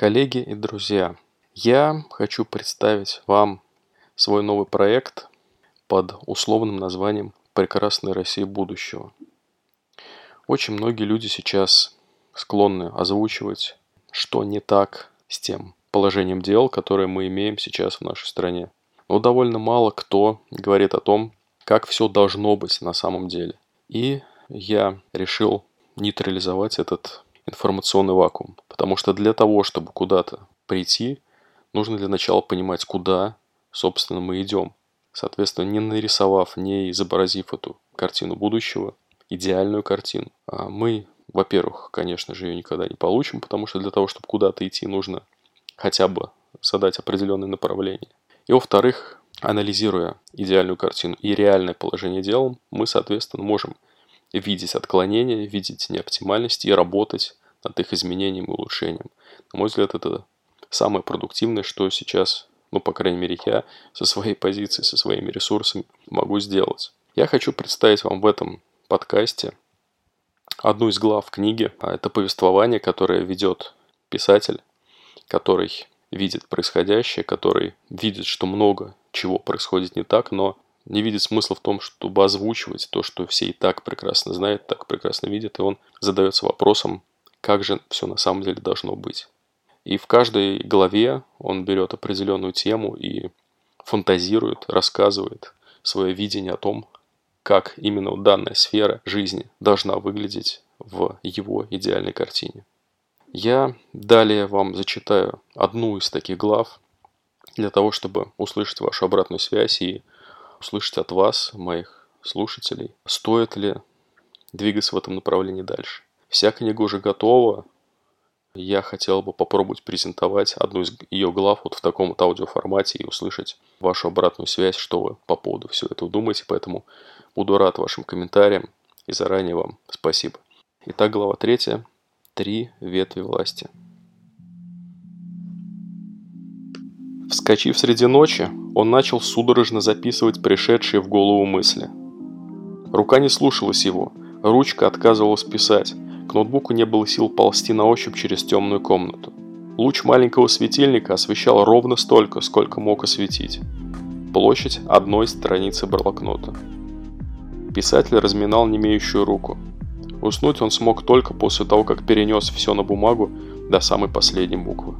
Коллеги и друзья, я хочу представить вам свой новый проект под условным названием «Прекрасная Россия будущего». Очень многие люди сейчас склонны озвучивать, что не так с тем положением дел, которое мы имеем сейчас в нашей стране. Но довольно мало кто говорит о том, как все должно быть на самом деле. И я решил нейтрализовать этот информационный вакуум. Потому что для того, чтобы куда-то прийти, нужно для начала понимать, куда, собственно, мы идем. Соответственно, не нарисовав, не изобразив эту картину будущего, идеальную картину, а мы, во-первых, конечно же, ее никогда не получим, потому что для того, чтобы куда-то идти, нужно хотя бы задать определенное направление. И во-вторых, анализируя идеальную картину и реальное положение дел, мы, соответственно, можем видеть отклонения, видеть неоптимальности и работать над их изменением и улучшением. На мой взгляд, это самое продуктивное, что сейчас, ну, по крайней мере, я со своей позиции, со своими ресурсами могу сделать. Я хочу представить вам в этом подкасте одну из глав книги. А это повествование, которое ведет писатель, который видит происходящее, который видит, что много чего происходит не так, но не видит смысла в том, чтобы озвучивать то, что все и так прекрасно знают, так прекрасно видят, и он задается вопросом, как же все на самом деле должно быть. И в каждой главе он берет определенную тему и фантазирует, рассказывает свое видение о том, как именно данная сфера жизни должна выглядеть в его идеальной картине. Я далее вам зачитаю одну из таких глав для того, чтобы услышать вашу обратную связь и услышать от вас, моих слушателей, стоит ли двигаться в этом направлении дальше. Вся книга уже готова. Я хотел бы попробовать презентовать одну из ее глав вот в таком вот аудиоформате и услышать вашу обратную связь, что вы по поводу всего этого думаете. Поэтому буду рад вашим комментариям и заранее вам спасибо. Итак, глава третья. Три ветви власти. Вскочив среди ночи, он начал судорожно записывать пришедшие в голову мысли. Рука не слушалась его, ручка отказывалась писать, к ноутбуку не было сил ползти на ощупь через темную комнату. Луч маленького светильника освещал ровно столько, сколько мог осветить. Площадь одной страницы блокнота. Писатель разминал немеющую руку. Уснуть он смог только после того, как перенес все на бумагу до самой последней буквы.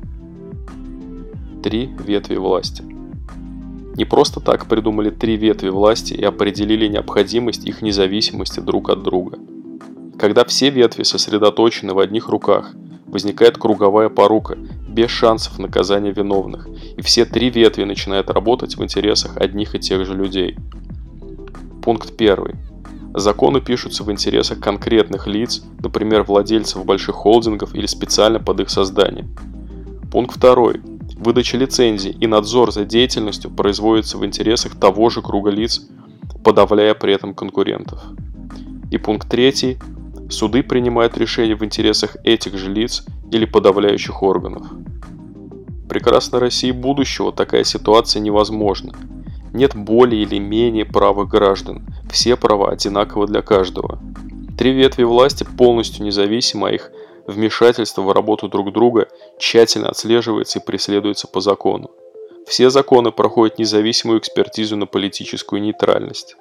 Три ветви власти. Не просто так придумали три ветви власти и определили необходимость их независимости друг от друга. Когда все ветви сосредоточены в одних руках, возникает круговая порука, без шансов наказания виновных, и все три ветви начинают работать в интересах одних и тех же людей. Пункт первый. Законы пишутся в интересах конкретных лиц, например, владельцев больших холдингов или специально под их создание. Пункт второй. Выдача лицензий и надзор за деятельностью производится в интересах того же круга лиц, подавляя при этом конкурентов. И пункт третий. Суды принимают решения в интересах этих же лиц или подавляющих органов. Прекрасной России будущего такая ситуация невозможна. Нет более или менее правых граждан. Все права одинаковы для каждого. Три ветви власти полностью независимы, а их вмешательство в работу друг друга тщательно отслеживается и преследуется по закону. Все законы проходят независимую экспертизу на политическую нейтральность.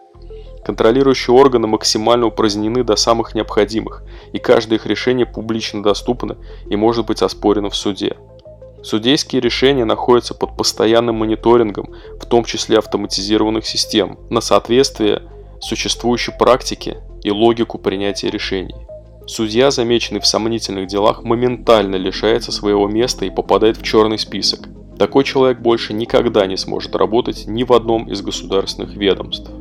Контролирующие органы максимально упразднены до самых необходимых, и каждое их решение публично доступно и может быть оспорено в суде. Судейские решения находятся под постоянным мониторингом, в том числе автоматизированных систем, на соответствие существующей практике и логику принятия решений. Судья, замеченный в сомнительных делах, моментально лишается своего места и попадает в черный список. Такой человек больше никогда не сможет работать ни в одном из государственных ведомств.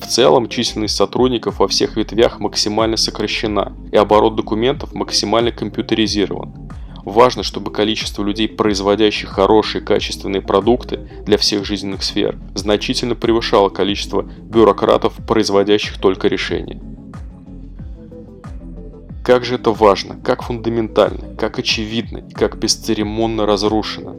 В целом, численность сотрудников во всех ветвях максимально сокращена, и оборот документов максимально компьютеризирован. Важно, чтобы количество людей, производящих хорошие качественные продукты для всех жизненных сфер, значительно превышало количество бюрократов, производящих только решения. Как же это важно, как фундаментально, как очевидно и как бесцеремонно разрушено.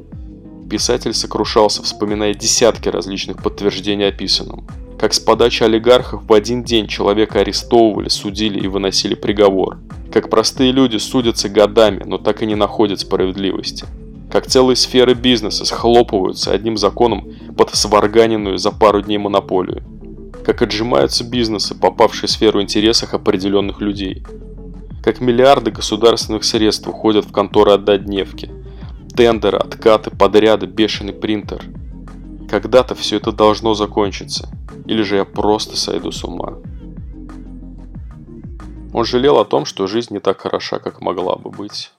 Писатель сокрушался, вспоминая десятки различных подтверждений описанному. Как с подачи олигархов в один день человека арестовывали, судили и выносили приговор. Как простые люди судятся годами, но так и не находят справедливости. Как целые сферы бизнеса схлопываются одним законом под сварганенную за пару дней монополию. Как отжимаются бизнесы, попавшие в сферу интересов определенных людей. Как миллиарды государственных средств уходят в конторы отдать дневки. Тендеры, откаты, подряды, бешеный принтер. Когда-то все это должно закончиться. Или же я просто сойду с ума. Он жалел о том, что жизнь не так хороша, как могла бы быть.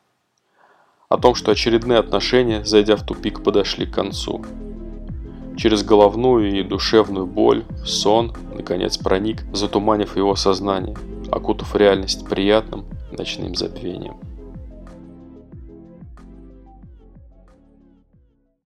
О том, что очередные отношения, зайдя в тупик, подошли к концу. Через головную и душевную боль, сон, наконец проник, затуманив его сознание, окутав реальность приятным ночным забвением.